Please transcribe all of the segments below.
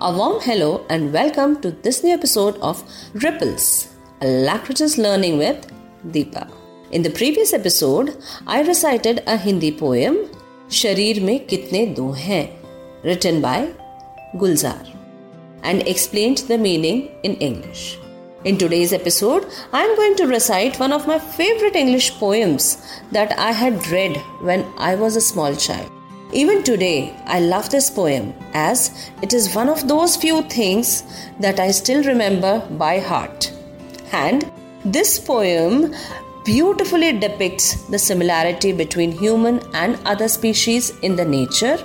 A warm hello and welcome to this new episode of Ripples, a languages learning with Deepa. In the previous episode, I recited a Hindi poem, Sharir mein kitne do hain, written by Gulzar, and explained the meaning in English. In today's episode, I am going to recite one of my favorite English poems that I had read when I was a small child. Even today, I love this poem as it is one of those few things that I still remember by heart. And this poem beautifully depicts the similarity between human and other species in the nature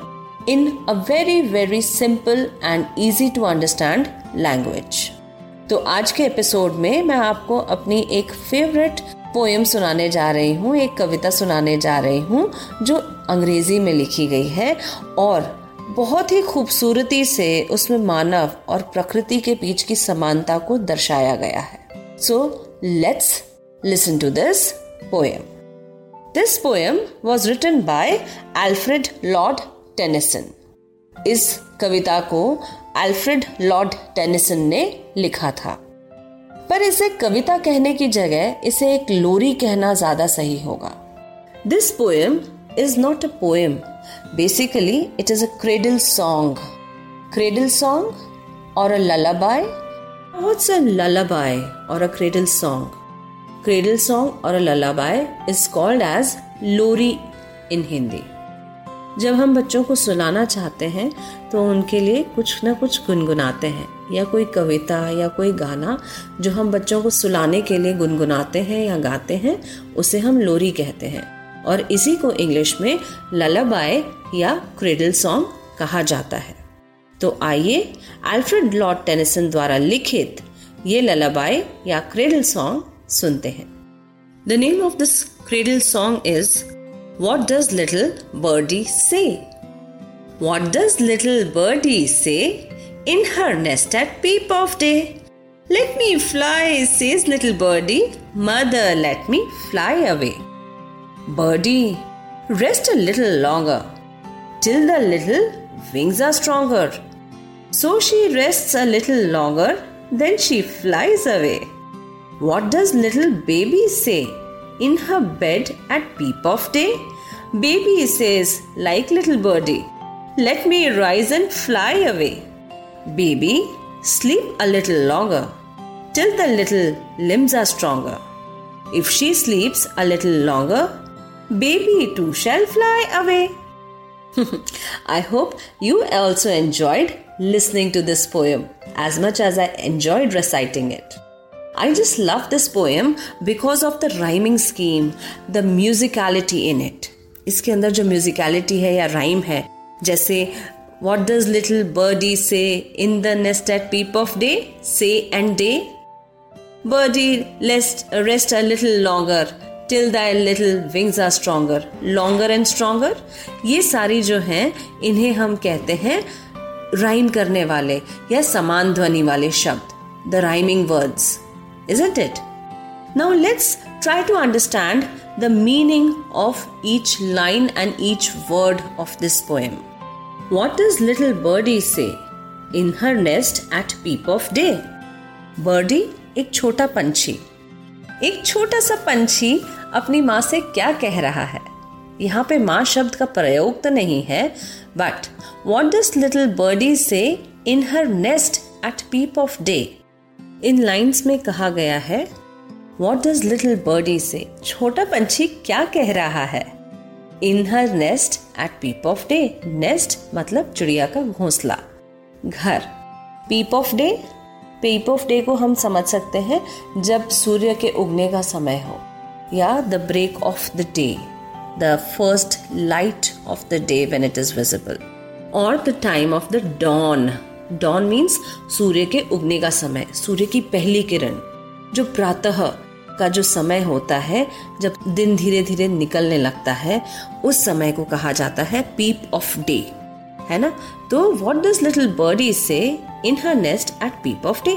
in a very very simple and easy to understand language. तो आज के episode में मैं आपको अपनी एक favourite poem सुनाने जा रही हूँ एक कविता सुनाने जा रही हूँ जो अंग्रेज़ी में लिखी गई है और बहुत ही खूबसूरती से उसमें मानव और प्रकृति के बीच की समानता को दर्शाया गया है। So let's listen to this poem this poem was written by Alfred Lord Tennyson इस कविता को एल्फ्रेड लॉर्ड टेनिसन ने लिखा था। पर इसे कविता कहने की जगह इसे एक लोरी कहना ज़्यादा सही होगा। This poem is not a poem basically it is a cradle song cradle song or a lullaby what's a lullaby or a cradle song cradle song और a lullaby is called as lori in Hindi जब हम बच्चों को सुनाना चाहते हैं तो उनके लिए कुछ ना कुछ गुनगुनाते हैं, या कोई कविता, या कोई गाना जो हम बच्चों को सुलाने के लिए गुनगुनाते हैं या गाते हैं, उसे हम लोरी कहते हैं। और इसी को इंग्लिश में ललबाई या क्रेडल सॉन्ग कहा जाता है। तो आइए अल्फ्रेड लॉर्ड टेनिसन द्वारा लिखित ये ललबाई या क्रेडल सॉन्ग सुनते हैं। The name of this cradle song is what does little birdie say what does little birdie say in her nest at peep of day let me fly says little birdie mother let me fly away Birdie, rest a little longer till the little wings are stronger. So she rests a little longer, then she flies away. What does little baby say? in her bed at peep of day? Baby says, like little birdie, let me rise and fly away. Baby, sleep a little longer till the little limbs are stronger. If she sleeps a little longer, baby too shall fly away. I hope you also enjoyed listening to this poem as much as I enjoyed reciting it. I just love this poem because of the rhyming scheme, the musicality in it. इसके अंदर जो musicality है या rhyme है जैसे what does little birdie say in the nest at peep of day say and the birdie lest rest a little longer till thy little wings are stronger longer and stronger ये सारी जो हैं, इन्हें हम कहते हैं राइम करने वाले या समान ध्वनि वाले शब्द the rhyming words is it it now let's try to understand the meaning of each line and each word of this poem what is little birdie say in her nest at peep of day birdie एक छोटा पंछी। एक छोटा सा पंछी अपनी माँ से क्या कह रहा है? यहाँ पे माँ शब्द का प्रयोग तो नहीं है but what does little birdie say in her nest at peep of day in lines में कहा गया है वॉट डज लिटिल बर्डी से छोटा पंछी क्या कह रहा है? In her nest at peep of day nest मतलब चिड़िया का घोंसला। घर। Peep of day peep of day को हम समझ सकते हैं जब सूर्य के उगने का समय हो। या the break of the day the first light of the day when it is visible और the time of the dawn dawn means सूर्य के उगने का समय, सूर्य की पहली किरण, जो प्रातः का जो समय होता है, जब दिन धीरे धीरे निकलने लगता है, उस समय को कहा जाता है पीप ऑफ़ डे है ना? तो what does little birdie say in her nest at peep of day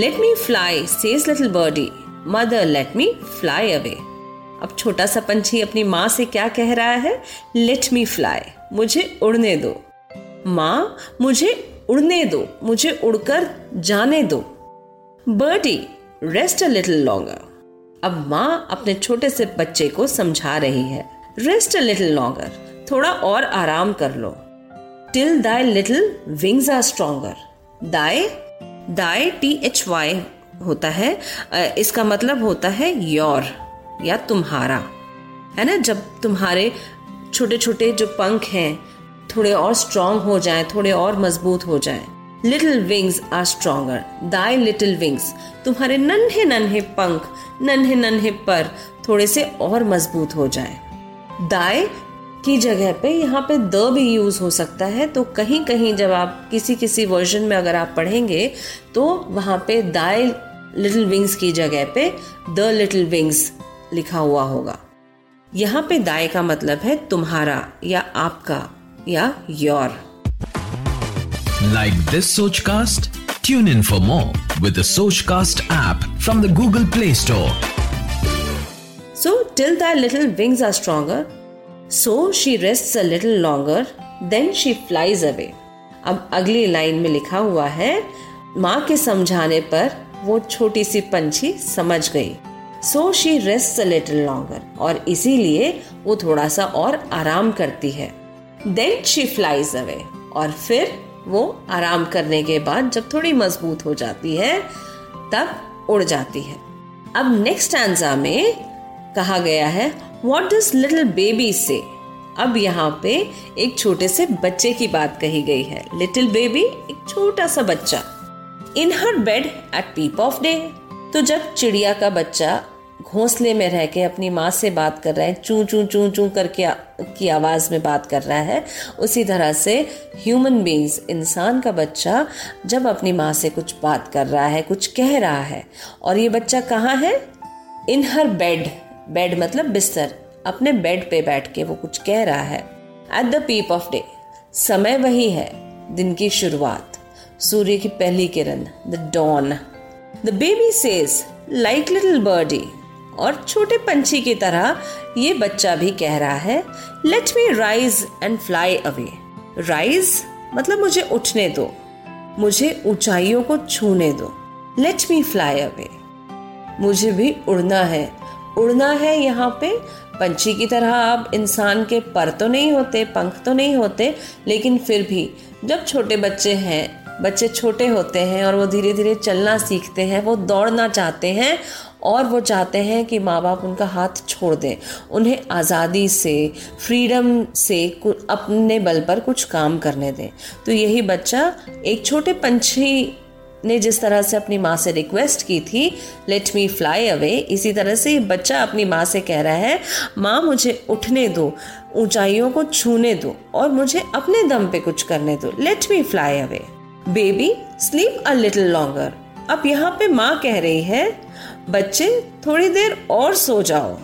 let me fly says little birdie mother let me fly away अब छोटा सा पंछी अपनी माँ से क्या कह रहा है? लेट मी फ्लाई मुझे उड़ने दो। माँ, मुझे उड़ने दो। मुझे उड़कर जाने दो। Birdie rest a little longer अब माँ अपने छोटे से बच्चे को समझा रही है। रेस्ट अ लिटिल लॉन्गर थोड़ा और आराम कर लो। Till thy little wings are stronger thy thy T H Y होता है इसका मतलब होता है योर या तुम्हारा। है ना? जब तुम्हारे छोटे छोटे जो पंख हैं, थोड़े और स्ट्रांग हो जाएँ, थोड़े और मज़बूत हो जाएँ little wings are stronger thy little wings तुम्हारे नन्हे नन्हे पंख नन्हे नन्हे पर थोड़े से और मज़बूत हो जाएँ। दाई की जगह पे यहाँ पे द भी यूज़ हो सकता है तो कहीं कहीं जब आप किसी किसी वर्जन में अगर आप पढ़ेंगे तो वहाँ पे दाई लिटिल विंग्स की जगह पे द लिटिल विंग्स लिखा हुआ होगा। यहाँ पे दाए का मतलब है तुम्हारा या आपका या your like this Sochcast tune in for more with Sochcast app from the Google Play Store so till the little wings are stronger so she rest a little longer then she flies away अब अगली line में लिखा हुआ है माँ के समझाने पर वो छोटी सी पंछी समझ गई। So she rest a little longer और इसीलिए वो थोड़ा सा और आराम करती है। देन शी फ्लाइज अवे और फिर वो आराम करने के बाद जब थोड़ी मज़बूत हो जाती है, तब उड़ जाती है। अब नेक्स्ट आंसर में कहा गया है वॉट डज लिटिल बेबी से अब यहाँ पे एक छोटे से बच्चे की बात कही गई है। लिटिल बेबी एक छोटा सा बच्चा। In her bed at peep of day तो जब चिड़िया का बच्चा घोंसले में रह के अपनी माँ से बात कर रहा है, चू चू चू चू करके, की आवाज़ में बात कर रहा है, उसी तरह से ह्यूमन बींग्स इंसान का बच्चा जब अपनी माँ से कुछ बात कर रहा है, कुछ कह रहा है, और ये बच्चा कहाँ है? इन हर बेड बेड मतलब बिस्तर, अपने बेड पे बैठ के वो कुछ कह रहा है. At the peep of day समय वही है, दिन की शुरुआत. सूर्य की पहली किरण the dawn the baby says like little birdie और छोटे पंछी की तरह ये बच्चा भी कह रहा है let me rise and fly away rise मतलब मुझे उठने दो। मुझे ऊंचाइयों को छूने दो। लेट मी फ्लाई अवे मुझे भी उड़ना है। उड़ना है यहाँ पे। पंछी की तरह अब इंसान के पर तो नहीं होते, पंख तो नहीं होते, लेकिन फिर भी जब छोटे बच्चे हैं बच्चे छोटे होते हैं और वो धीरे धीरे चलना सीखते हैं, वो दौड़ना चाहते हैं और वो चाहते हैं कि माँ बाप उनका हाथ छोड़ दें। उन्हें आज़ादी से, फ्रीडम से अपने बल पर कुछ काम करने दें। तो यही बच्चा एक छोटे पंछी ने जिस तरह से अपनी माँ से रिक्वेस्ट की थी लेट मी फ्लाई अवे इसी तरह से बच्चा अपनी माँ से कह रहा है, माँ, मुझे उठने दो, ऊंचाइयों को छूने दो और मुझे अपने दम पे कुछ करने दो। Let me fly away baby sleep a little longer अब यहाँ पे माँ कह रही है, बच्चे, थोड़ी देर और सो जाओ।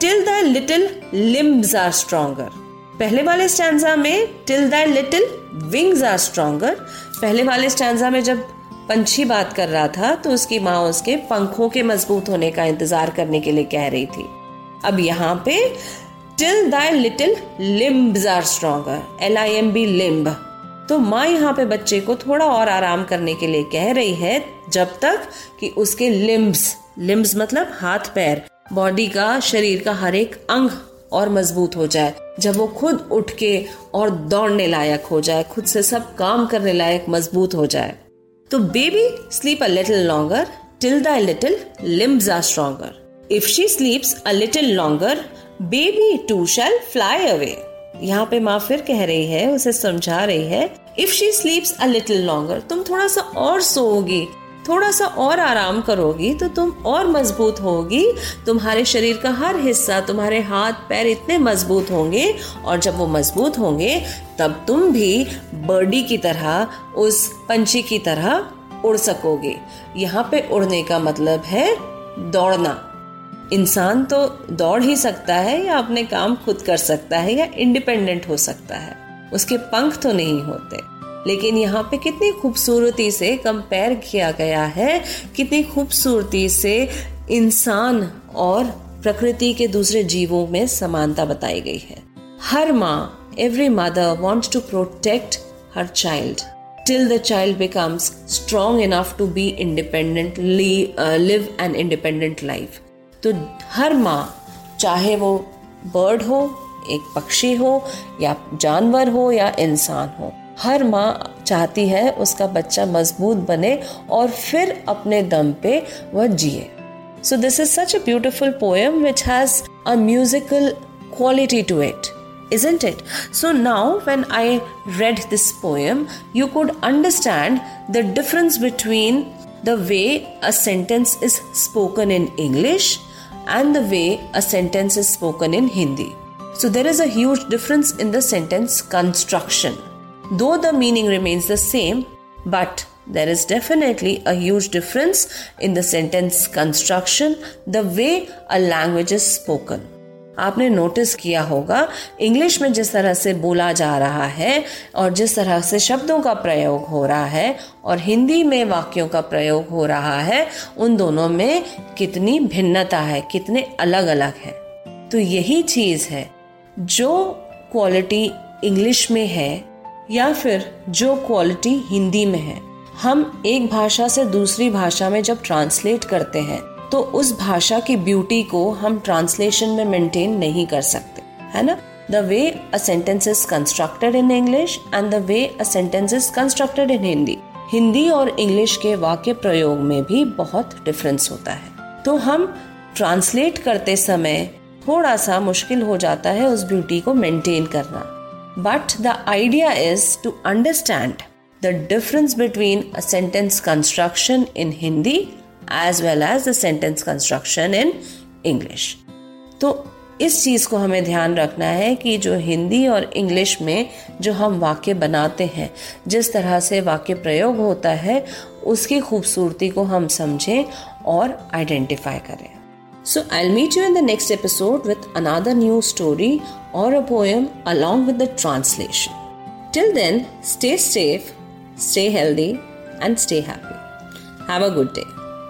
Till the little limbs are stronger पहले वाले स्टैंडा में till the little wings are stronger पहले वाले स्टैंडा में जब पंछी बात कर रहा था तो उसकी माँ उसके पंखों के मज़बूत होने का इंतज़ार करने के लिए कह रही थी। अब यहाँ पे till the little limbs are stronger L I M B limb तो माँ यहाँ पे बच्चे को थोड़ा और आराम करने के लिए कह रही है, जब तक कि उसके लिम्स लिम्स मतलब हाथ पैर बॉडी का, शरीर का हर एक अंग और मज़बूत हो जाए। जब वो खुद उठ के और दौड़ने लायक हो जाए, खुद से सब काम करने लायक मज़बूत हो जाए तो baby sleep a little longer till the little limbs are stronger if she sleeps a little longer baby too shall fly away यहाँ पे माँ फिर कह रही है, उसे समझा रही है if she sleeps a little longer तुम थोड़ा सा और सोओगी, थोड़ा सा और आराम करोगी तो तुम और मज़बूत होगी। तुम्हारे शरीर का हर हिस्सा, तुम्हारे हाथ, पैर इतने मज़बूत होंगे, और जब वो मज़बूत होंगे, तब तुम भी बर्डी की तरह, उस पंछी की तरह उड़ सकोगे। यहाँ पे उड़ने का मतलब है दौड़ना। इंसान तो दौड़ ही सकता है या अपने काम खुद कर सकता है या इंडिपेंडेंट हो सकता है। उसके पंख तो नहीं होते। लेकिन यहाँ पे कितनी खूबसूरती से कंपेयर किया गया है कितनी खूबसूरती से इंसान और प्रकृति के दूसरे जीवों में समानता बताई गई है। हर माँ every mother wants to protect her child the child becomes strong enough to be independently uh, live an independent life तो हर माँ चाहे वो बर्ड हो एक पक्षी हो या जानवर हो या इंसान हो हर माँ चाहती है उसका बच्चा मज़बूत बने और फिर अपने दम पे वह जिए so this is such a beautiful poem which has a musical quality to it isn't it? So now, when I read this poem, you could understand the difference between the way a sentence is spoken in English and the way a sentence is spoken in Hindi. So there is a huge difference in the sentence construction. Though the meaning remains the same, but there is definitely a huge difference in the sentence construction, the way a language is spoken. आपने notice किया होगा English में जिस तरह से बोला जा रहा है और जिस तरह से शब्दों का प्रयोग हो रहा है और हिंदी में वाक्यों का प्रयोग हो रहा है, उन दोनों में कितनी भिन्नता है, कितने अलग अलग है। तो यही चीज़ है, जो क्वालिटी इंग्लिश में है या फिर जो क्वालिटी हिंदी में है। हम एक भाषा से दूसरी भाषा में जब ट्रांसलेट करते हैं तो उस भाषा की ब्यूटी को हम ट्रांसलेशन में मेंटेन नहीं कर सकते, है ना? The way a sentence is constructed in English and the way a sentence is constructed in Hindi Hindi और इंग्लिश के वाक्य प्रयोग में भी बहुत डिफरेंस होता है। तो हम ट्रांसलेट करते समय थोड़ा सा मुश्किल हो जाता है उस ब्यूटी को मेंटेन करना। But the idea is to understand the difference between a sentence construction in Hindi as well as the sentence construction in English तो इस चीज़ को हमें ध्यान रखना है कि जो हिंदी और इंग्लिश में जो हम वाक्य बनाते हैं, जिस तरह से वाक्य प्रयोग होता है, उसकी खूबसूरती को हम समझें और आइडेंटिफाई करें। So I meet you in the next episode with another new story और a poem along with the translation till then stay safe stay healthy and stay happy have a good day